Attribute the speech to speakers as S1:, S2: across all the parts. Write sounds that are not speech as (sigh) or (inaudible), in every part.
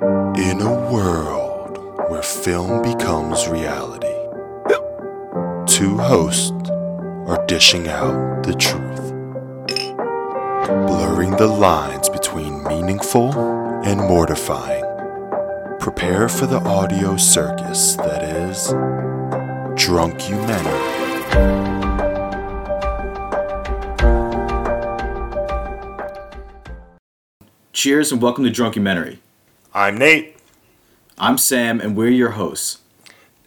S1: In a world where film becomes reality, two hosts are dishing out the truth, blurring the lines between meaningful and mortifying. Prepare for the audio circus that is Drunkumentary.
S2: Cheers and welcome to Drunkumentary.
S1: I'm Nate.
S2: I'm Sam and we're your hosts.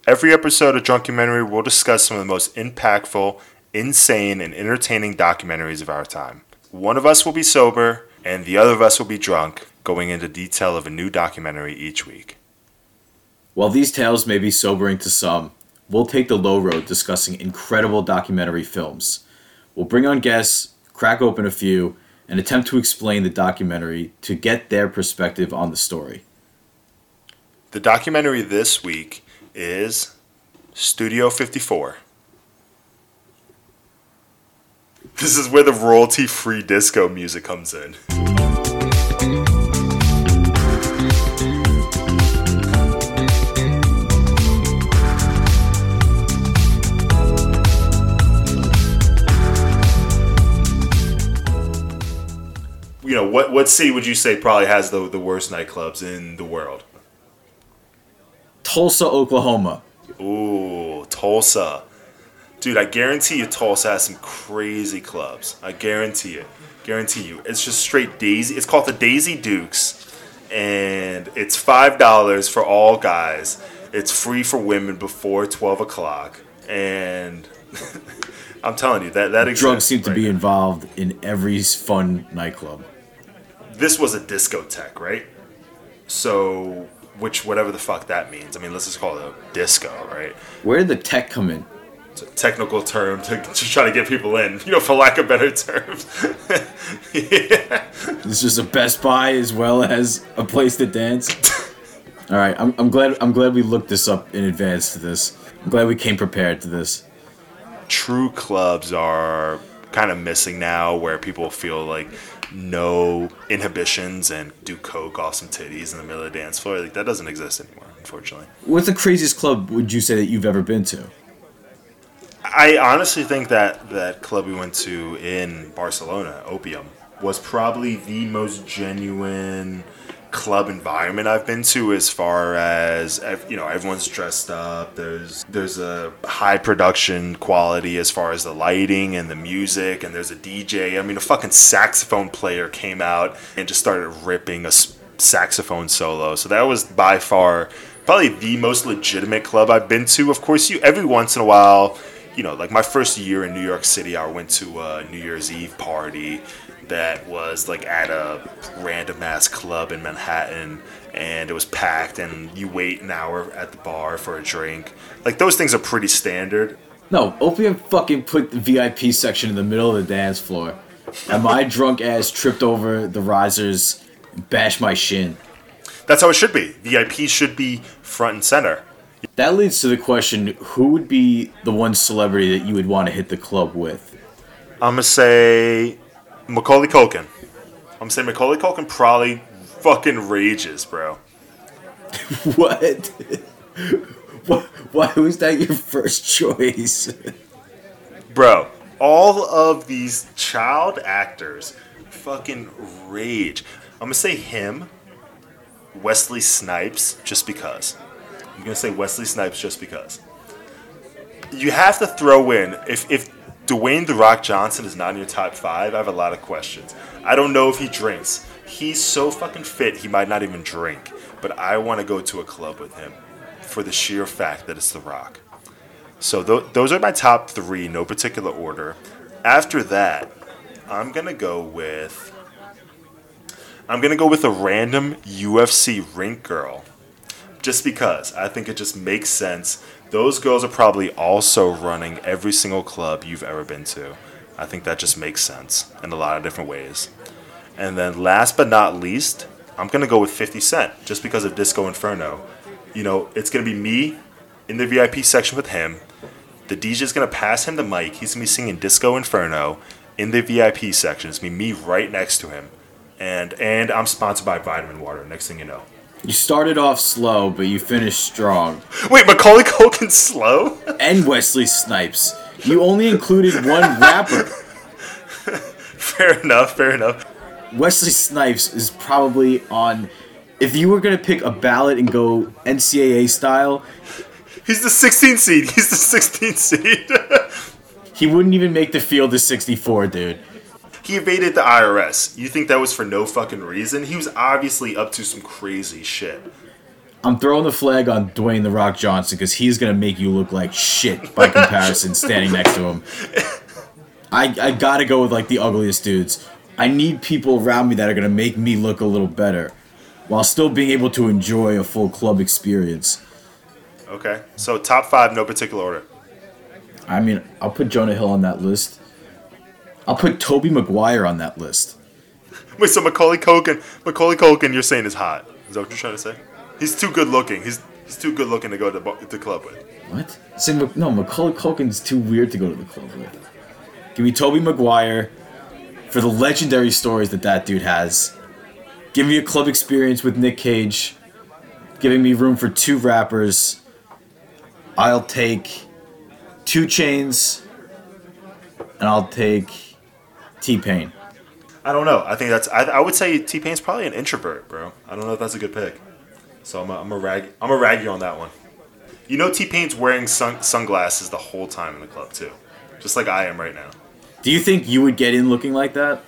S1: Every episode of Drunkumentary we'll discuss some of the most impactful, insane, and entertaining documentaries of our time. One of us will be sober, and the other of us will be drunk, going into detail of a new documentary each week.
S2: While these tales may be sobering to some, we'll take the low road discussing incredible documentary films. We'll bring on guests, crack open a few, and attempt to explain the documentary to get their perspective on the story.
S1: The documentary this week is Studio 54. This is where the royalty free disco music comes in. What, what city would you say probably has the, the worst nightclubs in the world?
S2: Tulsa, Oklahoma.
S1: Ooh, Tulsa. Dude, I guarantee you Tulsa has some crazy clubs. I guarantee it. Guarantee you. It's just straight Daisy. It's called the Daisy Dukes. And it's $5 for all guys. It's free for women before 12 o'clock. And (laughs) I'm telling you, that, that.
S2: Drugs seem to
S1: right
S2: be
S1: now.
S2: involved in every fun nightclub.
S1: This was a discotheque, right? So, which, whatever the fuck that means. I mean, let's just call it a disco, right?
S2: Where did the tech come in?
S1: It's a technical term to, to try to get people in, you know, for lack of better terms. yeah. (laughs)
S2: This is a Best Buy as well as a place to dance. (laughs) All right, I'm, I'm glad I'm glad we looked this up in advance to this. I'm glad we came prepared to this.
S1: True clubs are kind of missing now where people feel like no inhibitions and do coke off some titties in the middle of the dance floor. Like that doesn't exist anymore, unfortunately.
S2: What's the craziest club would you say that you've ever been to?
S1: I honestly think that that club we went to in Barcelona, Opium, was probably the most genuine club environment I've been to as far as you know everyone's dressed up there's there's a high production quality as far as the lighting and the music and there's a DJ I mean a fucking saxophone player came out and just started ripping a saxophone solo. So that was by far probably the most legitimate club I've been to. Of course you every once in a while you know, like my first year in New York City, I went to a New Year's Eve party that was like at a random ass club in Manhattan and it was packed and you wait an hour at the bar for a drink. Like those things are pretty standard.
S2: No, Opium fucking put the VIP section in the middle of the dance floor, and my drunk ass tripped over the risers, and bashed my shin.
S1: That's how it should be. VIP should be front and center.
S2: That leads to the question: Who would be the one celebrity that you would want to hit the club with?
S1: I'm gonna say Macaulay Culkin. I'm gonna say Macaulay Culkin probably fucking rages, bro. (laughs)
S2: What? Why, why was that your first choice?
S1: Bro, all of these child actors fucking rage. I'm gonna say him, Wesley Snipes, just because. I'm gonna say Wesley Snipes just because. You have to throw in if if Dwayne the Rock Johnson is not in your top five, I have a lot of questions. I don't know if he drinks. He's so fucking fit he might not even drink. But I want to go to a club with him for the sheer fact that it's The Rock. So th- those are my top three, no particular order. After that, I'm gonna go with I'm gonna go with a random UFC rink girl, just because I think it just makes sense. Those girls are probably also running every single club you've ever been to. I think that just makes sense in a lot of different ways. And then last but not least, I'm gonna go with 50 Cent, just because of Disco Inferno. You know, it's gonna be me in the VIP section with him. The DJ's gonna pass him the mic. He's gonna be singing Disco Inferno in the VIP section. It's gonna be me right next to him, and and I'm sponsored by Vitamin Water. Next thing you know,
S2: You started off slow, but you finished strong.
S1: Wait, Macaulay Culkin's slow? (laughs)
S2: And Wesley Snipes. You only included one rapper.
S1: fair enough, fair enough.
S2: Wesley Snipes is probably on. If you were gonna pick a ballot and go NCAA style,
S1: He's the 16th seed. He's the 16th seed. (laughs)
S2: he wouldn't even make the field to 64, dude.
S1: He evaded the IRS. You think that was for no fucking reason? He was obviously up to some crazy shit.
S2: I'm throwing the flag on Dwayne the Rock Johnson because he's gonna make you look like shit by (laughs) comparison standing next to him. I I gotta go with like the ugliest dudes. I need people around me that are gonna make me look a little better, while still being able to enjoy a full club experience.
S1: Okay, so top five, no particular order.
S2: I mean, I'll put Jonah Hill on that list. I'll put Tobey Maguire on that list.
S1: Wait, so Macaulay Culkin, Macaulay Culkin, you're saying is hot? Is that what you're trying to say? He's too good looking. He's he's too good looking to go to the, club with.
S2: What? Mac- no, Macaulay Culkin's too weird to go to the club with. Give me Tobey Maguire for the legendary stories that that dude has. Give me a club experience with Nick Cage. Giving me room for two rappers. I'll take 2 Chainz. And I'll take T Pain.
S1: I don't know. I think that's. I, I would say T Pain's probably an introvert, bro. I don't know if that's a good pick. So I'm a, I'm a rag. I'm a rag you on that one. You know, T Pain's wearing sun, sunglasses the whole time in the club too, just like I am right now.
S2: Do you think you would get in looking like that?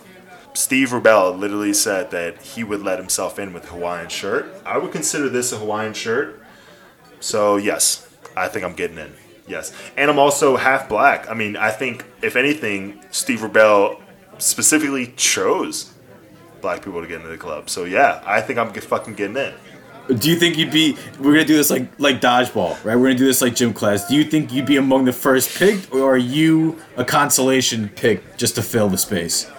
S1: Steve Rubell literally said that he would let himself in with a Hawaiian shirt. I would consider this a Hawaiian shirt. So yes, I think I'm getting in. Yes, and I'm also half black. I mean, I think if anything, Steve Rubell specifically chose black people to get into the club. So yeah, I think I'm get, fucking getting in.
S2: Do you think you'd be? We're gonna do this like like dodgeball, right? We're gonna do this like gym class. Do you think you'd be among the first picked, or are you a consolation pick just to fill the space?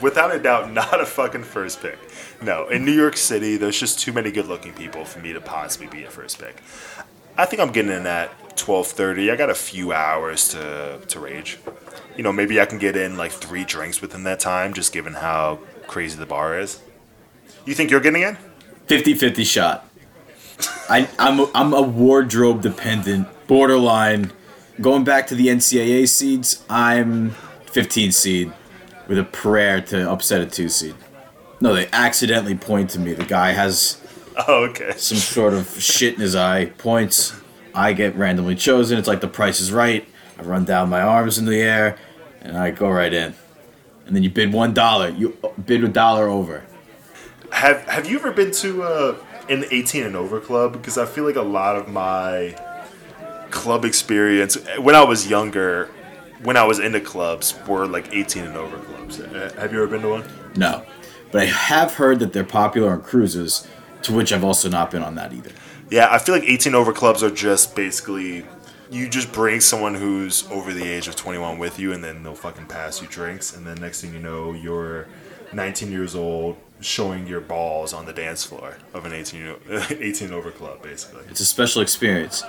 S1: Without a doubt, (laughs) not a fucking first pick. No, in New York City, there's just too many good-looking people for me to possibly be a first pick. I think I'm getting in at 12:30. I got a few hours to to rage. You know, maybe I can get in like three drinks within that time, just given how crazy the bar is. You think you're getting in?
S2: 50-50 shot. I I'm a, I'm a wardrobe dependent, borderline. Going back to the NCAA seeds, I'm 15 seed with a prayer to upset a two seed. No, they accidentally point to me. The guy has (laughs)
S1: Oh, okay.
S2: some sort of shit in his eye, points. I get randomly chosen. It's like the price is right. I run down my arms in the air, and I go right in. And then you bid one dollar. You bid a dollar over.
S1: Have Have you ever been to uh, an 18 and over club? Because I feel like a lot of my club experience when I was younger, when I was into clubs, were like 18 and over clubs. Uh, Have you ever been to one?
S2: No, but I have heard that they're popular on cruises, to which I've also not been on that either.
S1: Yeah, I feel like 18 over clubs are just basically you just bring someone who's over the age of 21 with you, and then they'll fucking pass you drinks, and then next thing you know, you're 19 years old showing your balls on the dance floor of an 18 o- (laughs) 18 over club, basically.
S2: It's a special experience.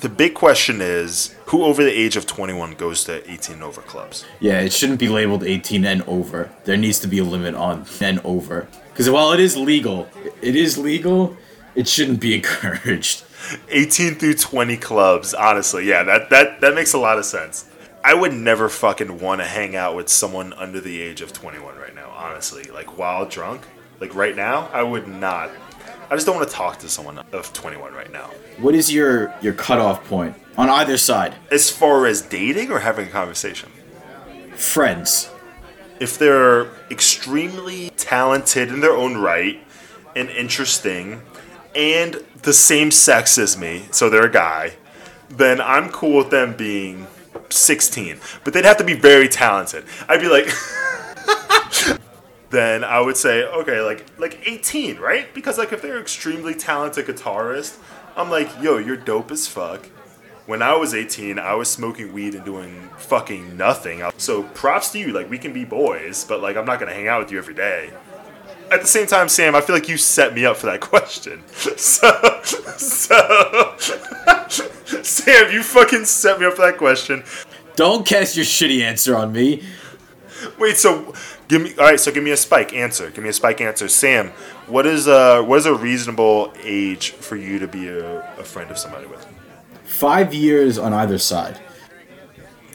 S1: The big question is who over the age of 21 goes to 18 over clubs?
S2: Yeah, it shouldn't be labeled 18 and over. There needs to be a limit on and over. Because while it is legal, it is legal, it shouldn't be (laughs) encouraged.
S1: 18 through 20 clubs, honestly. Yeah, that, that, that makes a lot of sense. I would never fucking want to hang out with someone under the age of 21 right now, honestly. Like, while drunk. Like, right now, I would not. I just don't want to talk to someone of 21 right now.
S2: What is your your cutoff point on either side?
S1: As far as dating or having a conversation?
S2: Friends.
S1: if they're extremely talented in their own right and interesting and the same sex as me, so they're a guy, then I'm cool with them being 16. But they'd have to be very talented. I'd be like (laughs) then I would say okay, like like 18, right? Because like if they're extremely talented guitarist, I'm like, "Yo, you're dope as fuck." When I was 18, I was smoking weed and doing fucking nothing. So props to you. Like we can be boys, but like I'm not gonna hang out with you every day. At the same time, Sam, I feel like you set me up for that (laughs) question. So, so, Sam, you fucking set me up for that question.
S2: Don't cast your shitty answer on me.
S1: Wait, so Give me all right. So give me a spike answer. Give me a spike answer, Sam. What is a what is a reasonable age for you to be a, a friend of somebody with?
S2: Five years on either side.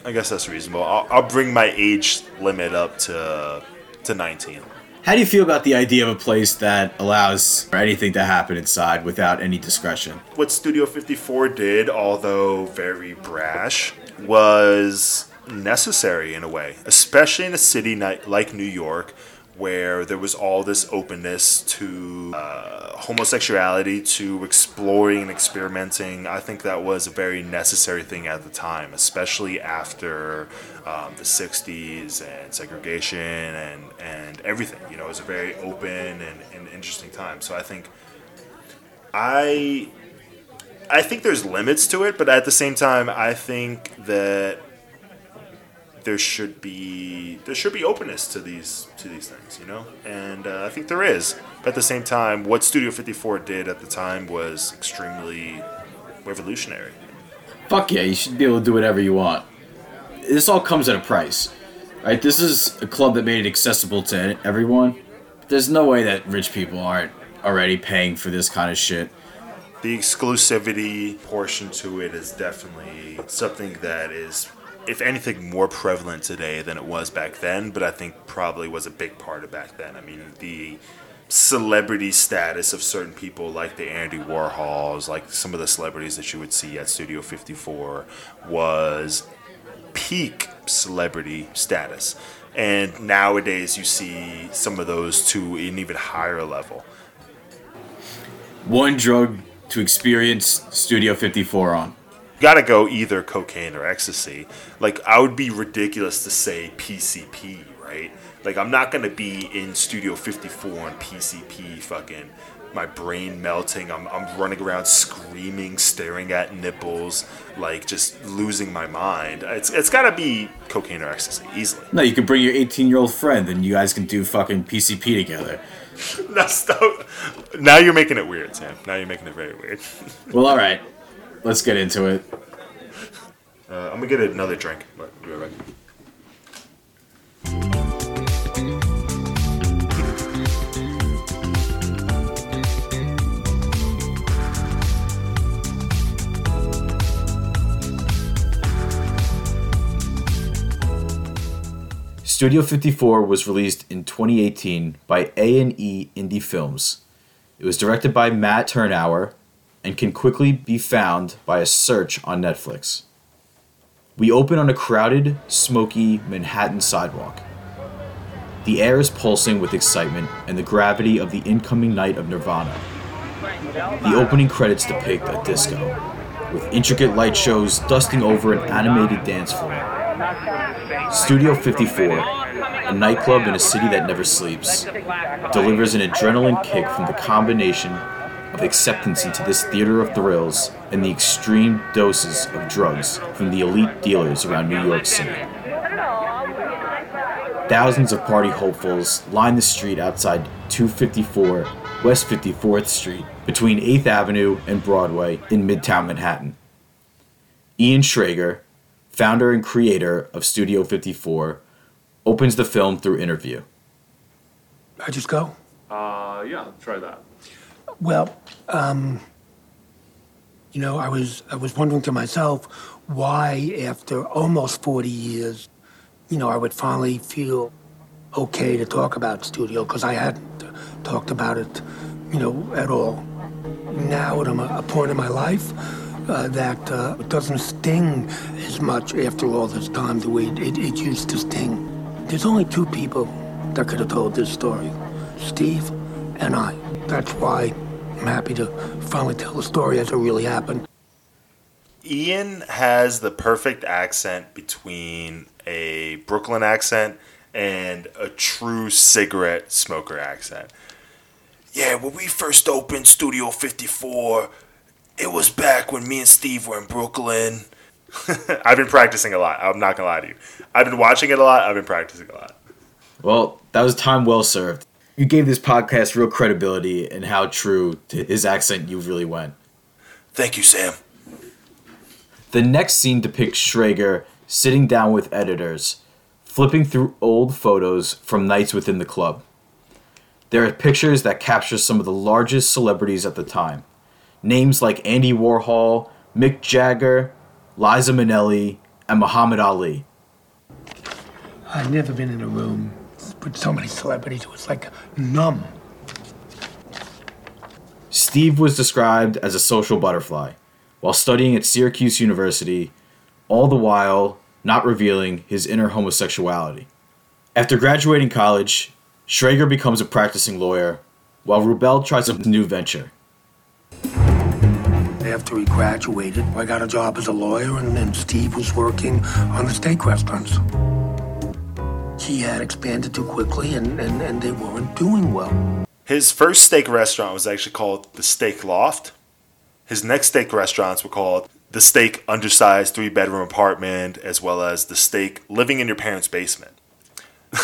S1: I guess that's reasonable. I'll, I'll bring my age limit up to to 19.
S2: How do you feel about the idea of a place that allows for anything to happen inside without any discretion?
S1: What Studio 54 did, although very brash, was necessary in a way, especially in a city like New York where there was all this openness to uh, homosexuality, to exploring and experimenting. I think that was a very necessary thing at the time, especially after um, the 60s and segregation and, and everything. You know, it was a very open and, and interesting time. So I think I. I think there's limits to it, but at the same time, I think that there should be there should be openness to these to these things, you know, and uh, I think there is. But at the same time, what Studio 54 did at the time was extremely revolutionary.
S2: Fuck yeah, you should be able to do whatever you want. This all comes at a price, right? This is a club that made it accessible to everyone. There's no way that rich people aren't already paying for this kind of shit.
S1: The exclusivity portion to it is definitely something that is if anything, more prevalent today than it was back then, but I think probably was a big part of back then. I mean, the celebrity status of certain people, like the Andy Warhols, like some of the celebrities that you would see at Studio 54, was peak celebrity status. And nowadays, you see some of those to an even higher level.
S2: One drug to experience Studio 54 on
S1: gotta go either cocaine or ecstasy. Like I would be ridiculous to say PCP, right? Like I'm not gonna be in Studio 54 on PCP, fucking my brain melting. I'm I'm running around screaming, staring at nipples, like just losing my mind. It's it's gotta be cocaine or ecstasy easily.
S2: No, you can bring your 18 year old friend, and you guys can do fucking PCP together. (laughs)
S1: That's now you're making it weird, Sam. Now you're making it very weird. (laughs)
S2: well, all right let's get into it.
S1: Uh, I'm gonna get another drink. But right back.
S2: Studio 54 was released in 2018 by A&E Indie Films. It was directed by Matt Tyrnauer and can quickly be found by a search on Netflix. We open on a crowded, smoky Manhattan sidewalk. The air is pulsing with excitement and the gravity of the incoming night of Nirvana. The opening credits depict a disco, with intricate light shows dusting over an animated dance floor. Studio 54, a nightclub in a city that never sleeps, delivers an adrenaline kick from the combination of acceptance into this theater of thrills and the extreme doses of drugs from the elite dealers around New York City. Thousands of party hopefuls line the street outside 254 West 54th Street between 8th Avenue and Broadway in Midtown Manhattan. Ian Schrager, founder and creator of Studio 54, opens the film through interview.
S3: I just go?
S4: Uh, yeah, try that.
S3: Well, um, you know, I was I was wondering to myself why, after almost forty years, you know, I would finally feel okay to talk about studio because I hadn't talked about it, you know, at all. Now, at a, point in my life uh, that uh, it doesn't sting as much after all this time the way it, it used to sting. There's only two people that could have told this story Steve and I. That's why I'm happy to finally tell the story as it really happened.
S1: Ian has the perfect accent between a Brooklyn accent and a true cigarette smoker accent. Yeah, when we first opened Studio 54, it was back when me and Steve were in Brooklyn. (laughs) I've been practicing a lot. I'm not gonna lie to you. I've been watching it a lot. I've been practicing a lot.
S2: Well, that was time well served you gave this podcast real credibility and how true to his accent you really went.
S1: Thank you, Sam.
S2: The next scene depicts Schrager sitting down with editors, flipping through old photos from nights within the club. There are pictures that capture some of the largest celebrities at the time. Names like Andy Warhol, Mick Jagger, Liza Minnelli, and Muhammad Ali.
S3: I've never been in a room with so many celebrities. It was like numb.
S2: Steve was described as a social butterfly while studying at Syracuse University, all the while not revealing his inner homosexuality. After graduating college, Schrager becomes a practicing lawyer, while Rubell tries a new venture.
S3: After he graduated, I got a job as a lawyer, and then Steve was working on the steak restaurants. He had expanded too quickly, and, and, and they weren't doing well.
S1: His first steak restaurant was actually called the Steak Loft. His next steak restaurants were called the Steak Undersized Three Bedroom Apartment, as well as the Steak Living in Your Parents' Basement. (laughs)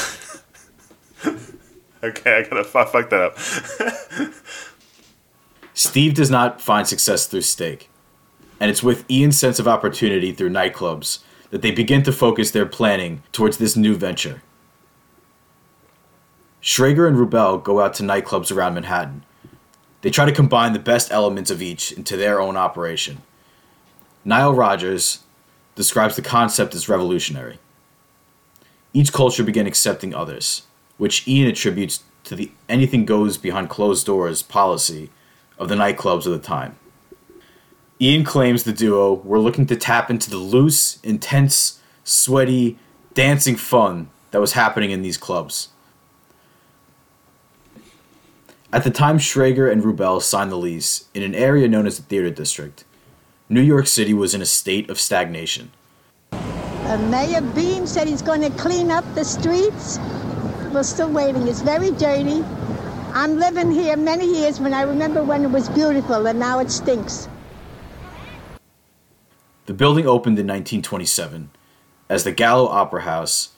S1: okay, I gotta fuck, fuck that up. (laughs)
S2: Steve does not find success through steak, and it's with Ian's sense of opportunity through nightclubs that they begin to focus their planning towards this new venture. Schrager and Rubell go out to nightclubs around Manhattan. They try to combine the best elements of each into their own operation. Nile Rodgers describes the concept as revolutionary. Each culture began accepting others, which Ian attributes to the anything goes behind closed doors policy of the nightclubs of the time. Ian claims the duo were looking to tap into the loose, intense, sweaty, dancing fun that was happening in these clubs. At the time Schrager and Rubell signed the lease in an area known as the Theater District, New York City was in a state of stagnation.
S5: Uh, Mayor Beame said he's going to clean up the streets. We're still waiting. It's very dirty. I'm living here many years when I remember when it was beautiful and now it stinks.
S2: The building opened in 1927 as the Gallo Opera House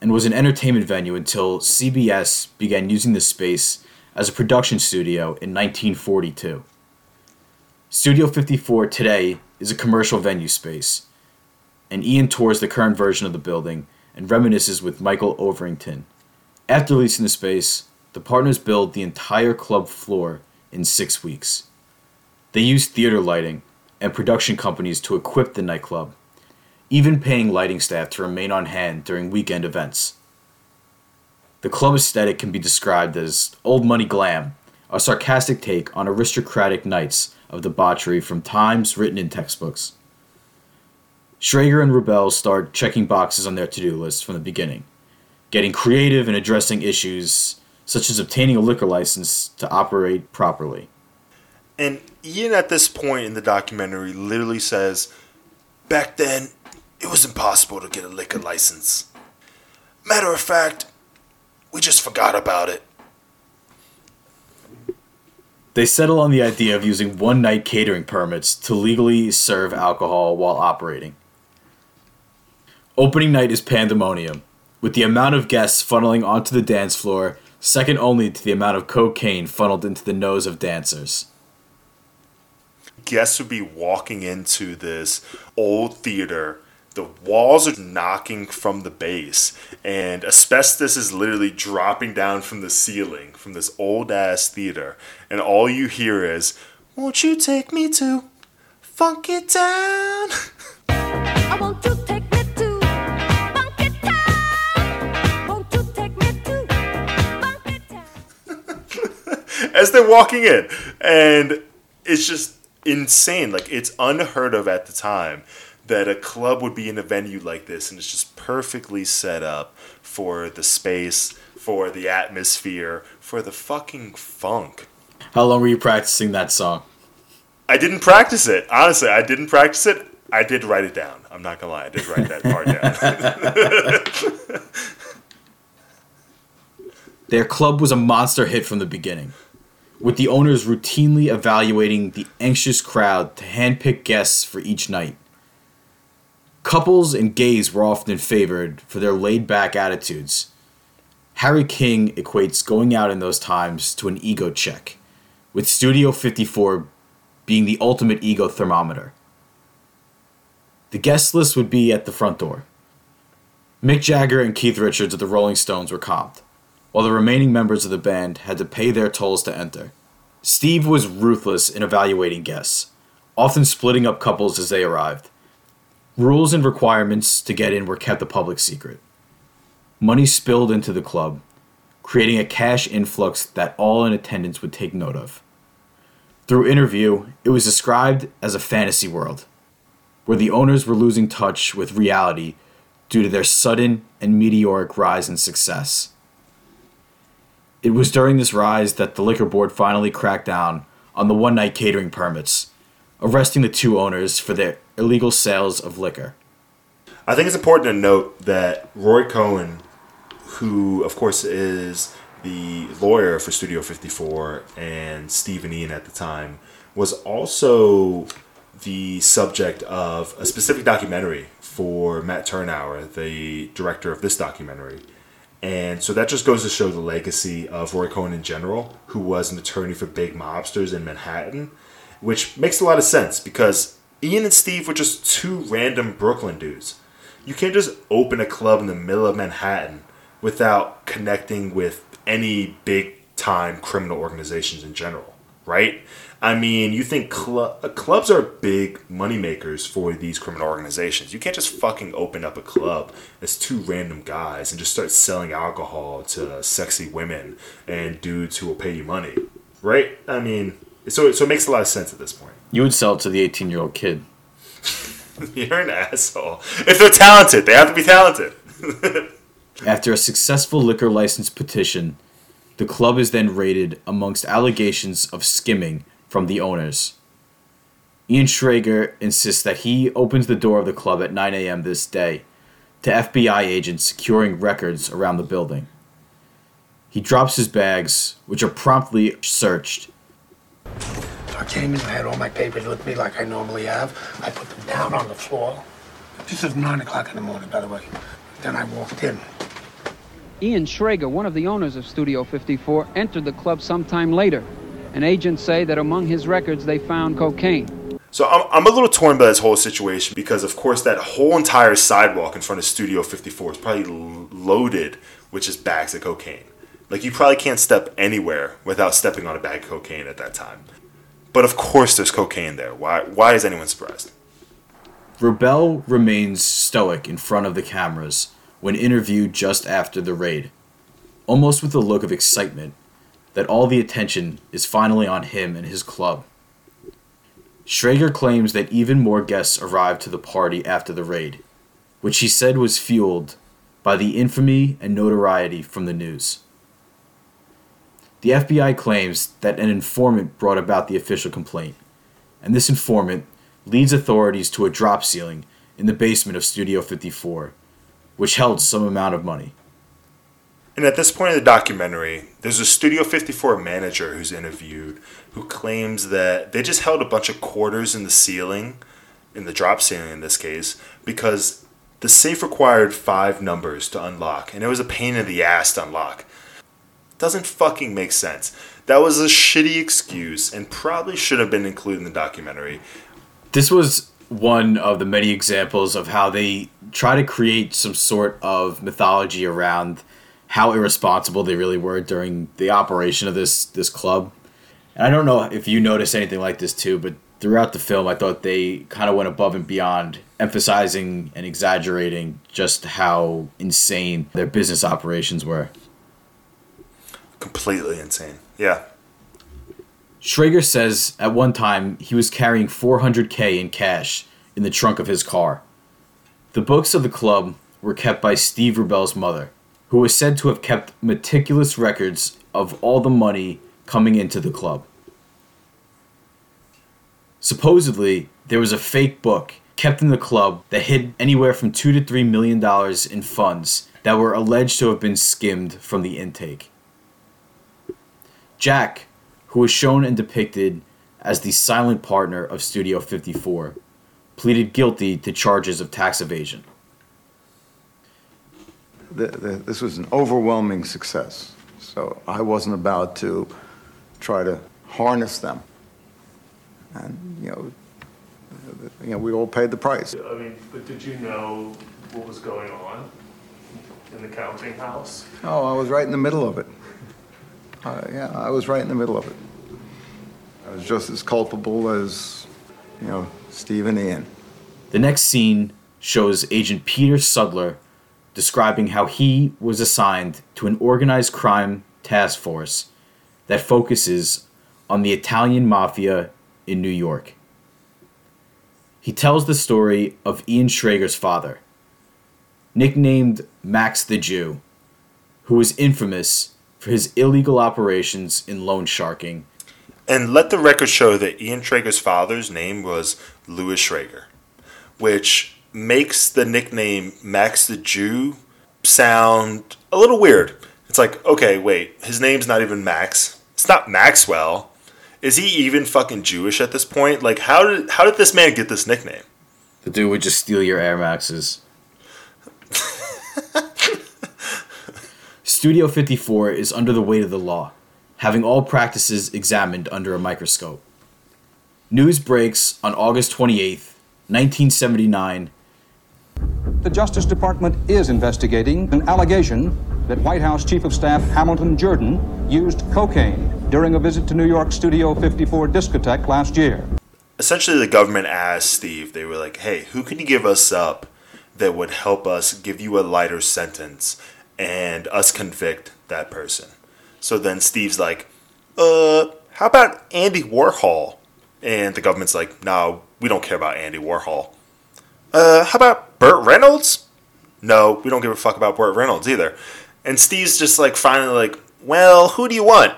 S2: and was an entertainment venue until CBS began using the space as a production studio in 1942. Studio 54 today is a commercial venue space, and Ian tours the current version of the building and reminisces with Michael Overington. After leasing the space, the partners build the entire club floor in six weeks. They use theater lighting and production companies to equip the nightclub, even paying lighting staff to remain on hand during weekend events. The club aesthetic can be described as old money glam, a sarcastic take on aristocratic nights of debauchery from times written in textbooks. Schrager and Rubell start checking boxes on their to do list from the beginning, getting creative and addressing issues such as obtaining a liquor license to operate properly.
S1: And Ian, at this point in the documentary, literally says, Back then, it was impossible to get a liquor license. Matter of fact, we just forgot about it.
S2: They settle on the idea of using one night catering permits to legally serve alcohol while operating. Opening night is pandemonium, with the amount of guests funneling onto the dance floor second only to the amount of cocaine funneled into the nose of dancers.
S1: Guests would be walking into this old theater. The walls are knocking from the base, and asbestos is literally dropping down from the ceiling from this old ass theater. And all you hear is, Won't you take me to Funky Town?
S6: Oh, I want you take me to Funky Town. Won't you take me to Funky Town? (laughs)
S1: as they're walking in. And it's just insane. Like, it's unheard of at the time that a club would be in a venue like this, and it's just perfectly set up for the space, for the atmosphere, for the fucking funk.
S2: How long were you practicing that song?
S1: I didn't practice it. Honestly, I didn't practice it. I did write it down. I'm not gonna lie, I did write that part down. (laughs)
S2: Their club was a monster hit from the beginning, with the owners routinely evaluating the anxious crowd to handpick guests for each night. Couples and gays were often favored for their laid back attitudes. Harry King equates going out in those times to an ego check, with Studio 54 being the ultimate ego thermometer. The guest list would be at the front door. Mick Jagger and Keith Richards of the Rolling Stones were comped, while the remaining members of the band had to pay their tolls to enter. Steve was ruthless in evaluating guests, often splitting up couples as they arrived. Rules and requirements to get in were kept a public secret. Money spilled into the club, creating a cash influx that all in attendance would take note of. Through interview, it was described as a fantasy world, where the owners were losing touch with reality due to their sudden and meteoric rise in success. It was during this rise that the liquor board finally cracked down on the one night catering permits, arresting the two owners for their illegal sales of liquor.
S1: I think it's important to note that Roy Cohn, who of course is the lawyer for Studio 54 and Stephen Ian at the time, was also the subject of a specific documentary for Matt Tyrnauer, the director of this documentary. And so that just goes to show the legacy of Roy Cohn in general, who was an attorney for big mobsters in Manhattan, which makes a lot of sense because Ian and Steve were just two random Brooklyn dudes. You can't just open a club in the middle of Manhattan without connecting with any big time criminal organizations in general, right? I mean, you think cl- clubs are big moneymakers for these criminal organizations. You can't just fucking open up a club as two random guys and just start selling alcohol to sexy women and dudes who will pay you money, right? I mean, so so it makes a lot of sense at this point.
S2: You would sell it to the 18 year old kid. (laughs)
S1: You're an asshole. If they're talented, they have to be talented. (laughs)
S2: After a successful liquor license petition, the club is then raided amongst allegations of skimming from the owners. Ian Schrager insists that he opens the door of the club at 9 a.m. this day to FBI agents securing records around the building. He drops his bags, which are promptly searched.
S3: So I came in, I had all my papers with me like I normally have. I put them down on the floor. This is 9 o'clock in the morning, by the way. Then I walked in.
S7: Ian Schrager, one of the owners of Studio 54, entered the club sometime later. And agents say that among his records they found cocaine.
S1: So I'm, I'm a little torn by this whole situation because, of course, that whole entire sidewalk in front of Studio 54 is probably loaded with just bags of cocaine. Like you probably can't step anywhere without stepping on a bag of cocaine at that time. But of course, there's cocaine there. Why? Why is anyone surprised?
S2: Rubell remains stoic in front of the cameras when interviewed just after the raid, almost with a look of excitement that all the attention is finally on him and his club. Schrager claims that even more guests arrived to the party after the raid, which he said was fueled by the infamy and notoriety from the news. The FBI claims that an informant brought about the official complaint, and this informant leads authorities to a drop ceiling in the basement of Studio 54, which held some amount of money.
S1: And at this point in the documentary, there's a Studio 54 manager who's interviewed who claims that they just held a bunch of quarters in the ceiling, in the drop ceiling in this case, because the safe required five numbers to unlock, and it was a pain in the ass to unlock. Doesn't fucking make sense. That was a shitty excuse and probably should have been included in the documentary.
S2: This was one of the many examples of how they try to create some sort of mythology around how irresponsible they really were during the operation of this this club. And I don't know if you noticed anything like this too, but throughout the film, I thought they kind of went above and beyond, emphasizing and exaggerating just how insane their business operations were.
S1: Completely insane. Yeah.
S2: Schrager says at one time he was carrying 400k in cash in the trunk of his car. The books of the club were kept by Steve Rubell's mother, who was said to have kept meticulous records of all the money coming into the club. Supposedly, there was a fake book kept in the club that hid anywhere from 2 to 3 million dollars in funds that were alleged to have been skimmed from the intake. Jack, who was shown and depicted as the silent partner of Studio 54, pleaded guilty to charges of tax evasion.
S8: the, the, this was an overwhelming success. So I wasn't about to try to harness them. And, you know, you know, we all paid the price.
S9: I mean, but did you know what was going on?
S4: in the counting house?
S8: Oh, I was right in the middle of it. Uh, yeah, I was right in the middle of it. I was just as culpable as, you know, Steve and Ian.
S2: The next scene shows Agent Peter Sudler describing how he was assigned to an organized crime task force that focuses on the Italian mafia in New York. He tells the story of Ian Schrager's father, nicknamed Max the Jew, who was infamous for his illegal operations in loan sharking
S1: And let the record show that Ian Schrager's father's name was Louis Schrager, which makes the nickname Max the Jew sound a little weird. It's like, okay, wait, his name's not even Max. It's not Maxwell. Is he even fucking Jewish at this point? Like, how did how did this man get this nickname?
S2: The dude would just steal your Air Maxes. (laughs) Studio 54 is under the weight of the law, having all practices examined under a microscope. News breaks on August 28th, 1979.
S9: The Justice Department is investigating an allegation that White House Chief of Staff Hamilton Jordan used cocaine during a visit to New York Studio 54 discotheque last year.
S1: Essentially, the government asked Steve, they were like, hey, who can you give us up that would help us give you a lighter sentence and us convict that person? So then Steve's like, uh, how about Andy Warhol? And the government's like, no, we don't care about Andy Warhol. Uh, how about Burt Reynolds? No, we don't give a fuck about Burt Reynolds either. And Steve's just like finally like, well, who do you want?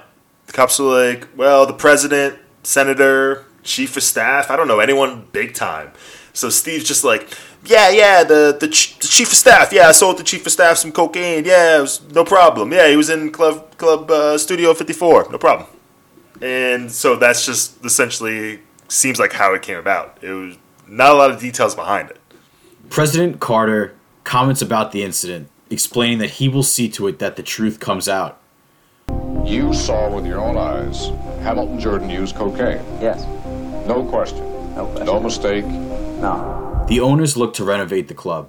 S1: The cops are like, well, the president, senator, chief of staff. I don't know anyone big time. So Steve's just like, yeah, yeah, the the, ch- the chief of staff. Yeah, I sold the chief of staff some cocaine. Yeah, it was no problem. Yeah, he was in club club uh, studio fifty four. No problem. And so that's just essentially seems like how it came about. It was not a lot of details behind it.
S2: President Carter comments about the incident, explaining that he will see to it that the truth comes out.
S10: You saw with your own eyes Hamilton Jordan use cocaine.
S11: Yes.
S10: No question.
S11: No question.
S10: No mistake.
S11: No.
S2: The owners look to renovate the club,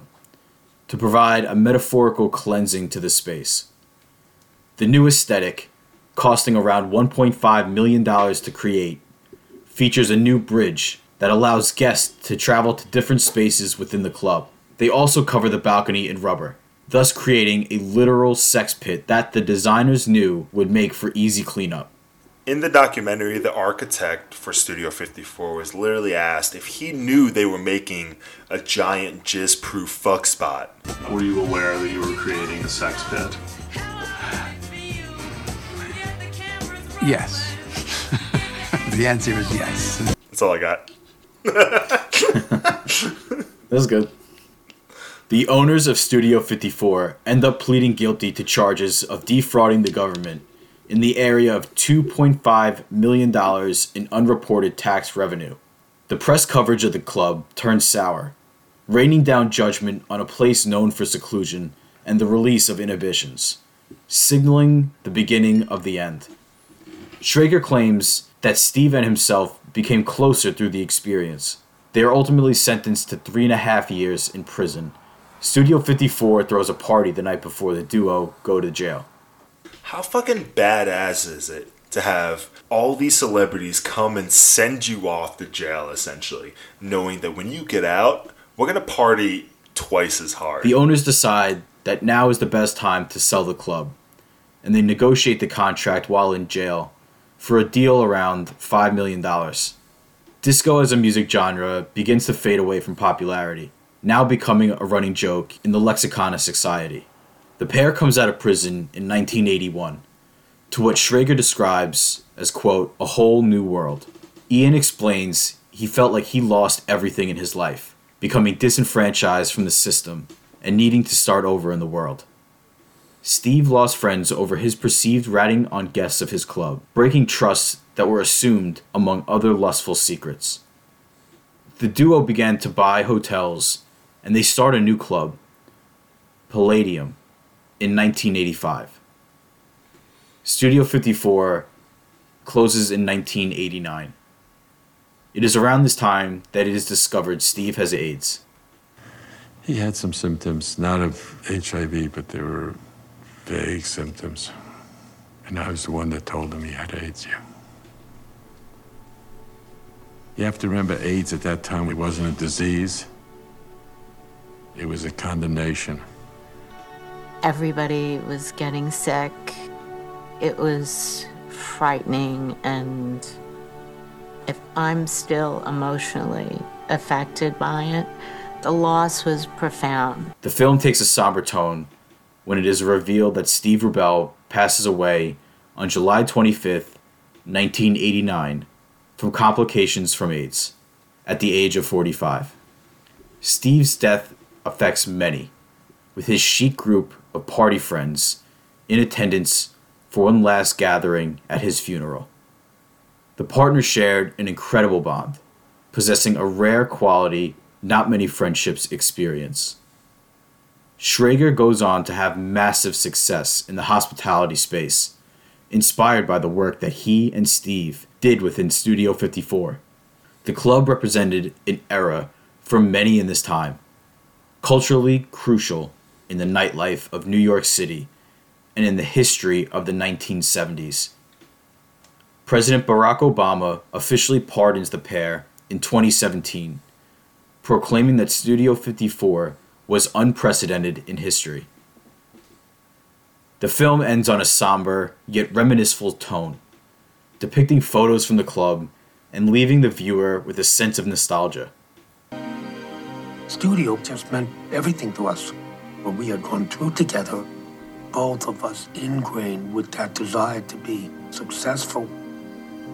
S2: to provide a metaphorical cleansing to the space. The new aesthetic, costing around $1.5 million to create, features a new bridge that allows guests to travel to different spaces within the club. They also cover the balcony in rubber, thus creating a literal sex pit that the designers knew would make for easy cleanup.
S1: In the documentary, the architect for Studio 54 was literally asked if he knew they were making a giant jizz proof fuck spot.
S4: Were you aware that you were creating a sex pit?
S12: Yes. (laughs) the answer is yes.
S1: That's all I got. (laughs)
S2: That's good. The owners of Studio 54 end up pleading guilty to charges of defrauding the government in the area of $2.5 million in unreported tax revenue. The press coverage of the club turns sour, raining down judgment on a place known for seclusion and the release of inhibitions, signaling the beginning of the end. Schrager claims that Steve and himself became closer through the experience. They are ultimately sentenced to three and a half years in prison. Studio 54 throws a party the night before the duo go to jail.
S1: How fucking badass is it to have all these celebrities come and send you off to jail, essentially, knowing that when you get out, we're gonna party twice as hard?
S2: The owners decide that now is the best time to sell the club, and they negotiate the contract while in jail for a deal around $5 million. Disco as a music genre begins to fade away from popularity, now becoming a running joke in the lexicon of society. The pair comes out of prison in 1981 to what Schrager describes as, quote, a whole new world. Ian explains he felt like he lost everything in his life, becoming disenfranchised from the system and needing to start over in the world. Steve lost friends over his perceived ratting on guests of his club, breaking trusts that were assumed among other lustful secrets. The duo began to buy hotels and they start a new club, Palladium, in 1985. Studio 54 closes in 1989. It is around this time that it is discovered Steve has AIDS.
S11: He had some symptoms, not of HIV, but they were vague symptoms. And I was the one that told him he had AIDS, yeah. You have to remember AIDS at that time, it wasn't a disease, it was a condemnation.
S13: Everybody was getting sick. It was frightening, and if I'm still emotionally affected by it, the loss was profound.
S2: The film takes a somber tone when it is revealed that Steve Rubell passes away on July 25th, 1989, from complications from AIDS at the age of 45. Steve's death affects many, with his chic group of party friends in attendance for one last gathering at his funeral. The partners shared an incredible bond, possessing a rare quality not many friendships experience. Schrager goes on to have massive success in the hospitality space, inspired by the work that he and Steve did within Studio 54. The club represented an era for many in this time, culturally crucial in the nightlife of New York City and in the history of the 1970s. President Barack Obama officially pardons the pair in 2017, proclaiming that Studio 54 was unprecedented in history. The film ends on a somber yet reminisceful tone, depicting photos from the club and leaving the viewer with a sense of nostalgia.
S3: Studio just meant everything to us. What we had gone through together, both of us ingrained with that desire to be successful.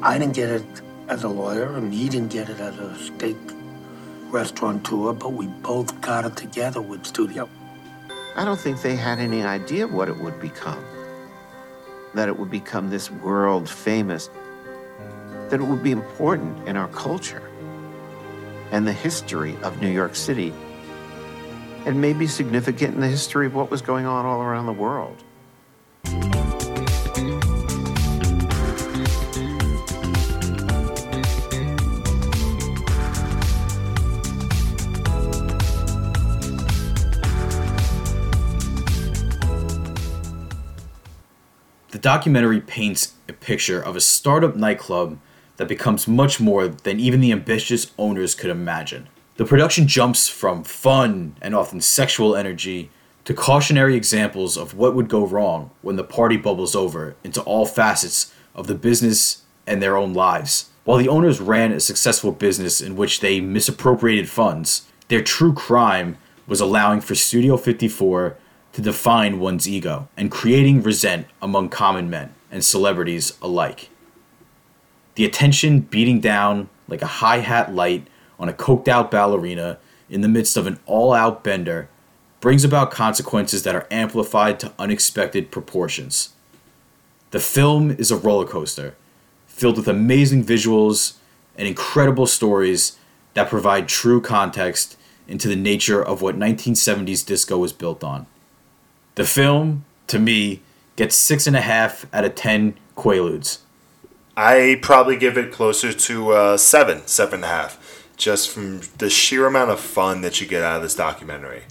S3: I didn't get it as a lawyer, and he didn't get it as a steak restaurateur, but we both got it together with Studio.
S14: I don't think they had any idea what it would become. That it would become this world famous, that it would be important in our culture and the history of New York City, and maybe significant in the history of what was going on all around the world.
S2: The documentary paints a picture of a startup nightclub that becomes much more than even the ambitious owners could imagine. The production jumps from fun and often sexual energy to cautionary examples of what would go wrong when the party bubbles over into all facets of the business and their own lives. While the owners ran a successful business in which they misappropriated funds, their true crime was allowing for Studio 54 to define one's ego and creating resent among common men and celebrities alike. The attention beating down like a hi hat light on a coked out ballerina in the midst of an all out bender brings about consequences that are amplified to unexpected proportions. The film is a roller coaster, filled with amazing visuals and incredible stories that provide true context into the nature of what 1970s disco was built on. The film, to me, gets six and a half out of ten Quaaludes.
S1: I probably give it closer to uh, seven, seven and a half, just from the sheer amount of fun that you get out of this documentary.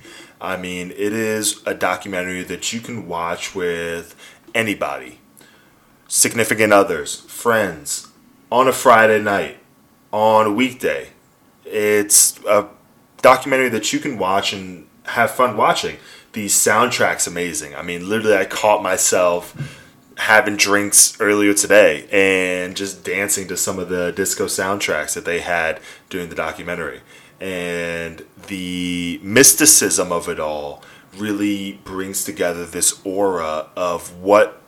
S1: I mean, it is a documentary that you can watch with anybody, significant others, friends, on a Friday night, on a weekday. It's a documentary that you can watch and have fun watching. The soundtrack's amazing. I mean, literally, I caught myself having drinks earlier today and just dancing to some of the disco soundtracks that they had during the documentary. And the mysticism of it all really brings together this aura of what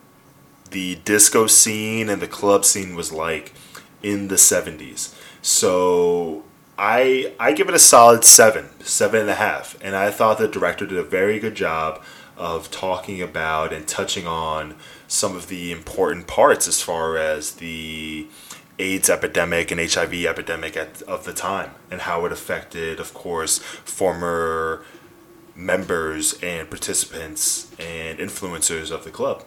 S1: the disco scene and the club scene was like in the 70s. So I I give it a solid seven, seven and a half. And I thought the director did a very good job of talking about and touching on some of the important parts as far as the AIDS epidemic and HIV epidemic at, of the time and how it affected, of course, former members and participants and influencers of the club.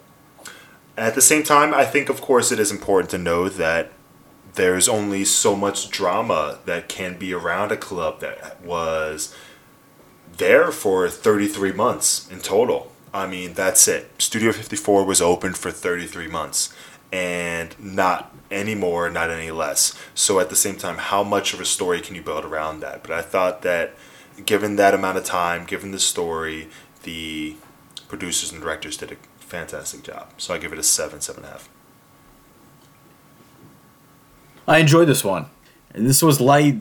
S1: At the same time, I think, of course, it is important to know that there's only so much drama that can be around a club that was there for 33 months in total. I mean, that's it. Studio 54 was open for 33 months and not any more, not any less. So at the same time, how much of a story can you build around that? But I thought that given that amount of time, given the story, the producers and directors did a fantastic job. So I give it a seven, seven and a half.
S2: I enjoyed this one. And this was light.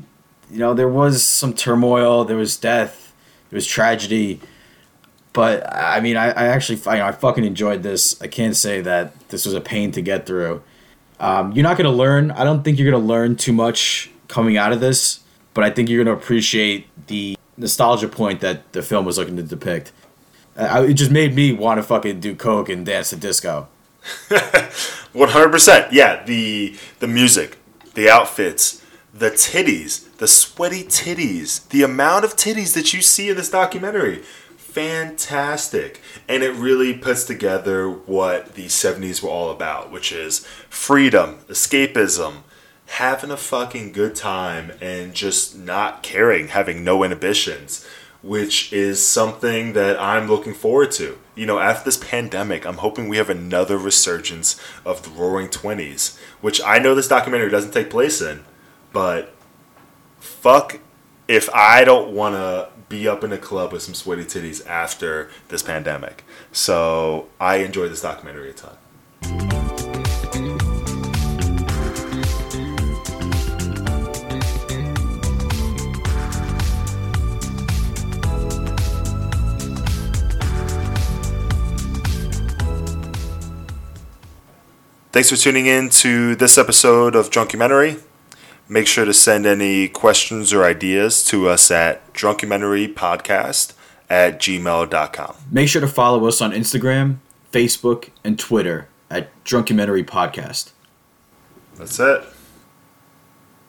S2: You know, there was some turmoil, there was death, there was tragedy. But I mean, I, I actually, I, I fucking enjoyed this. I can't say that this was a pain to get through. Um, you're not gonna learn. I don't think you're gonna learn too much coming out of this. But I think you're gonna appreciate the nostalgia point that the film was looking to depict. I, it just made me want to fucking do coke and dance to disco. (laughs)
S1: One hundred percent. Yeah, the the music, the outfits, the titties, the sweaty titties, the amount of titties that you see in this documentary, fantastic. And it really puts together what the '70s were all about, which is freedom, escapism, having a fucking good time, and just not caring, having no inhibitions which is something that I'm looking forward to. You know, after this pandemic, I'm hoping we have another resurgence of the Roaring Twenties, which I know this documentary doesn't take place in, but fuck if I don't want to be up in a club with some sweaty titties after this pandemic. So I enjoyed this documentary a ton. Thanks for tuning in to this episode of Drunkumentary. Make sure to send any questions or ideas to us at drunkumentarypodcast at gmail.com.
S2: Make sure to follow us on Instagram, Facebook, and Twitter at Drunkumentary Podcast.
S1: That's it.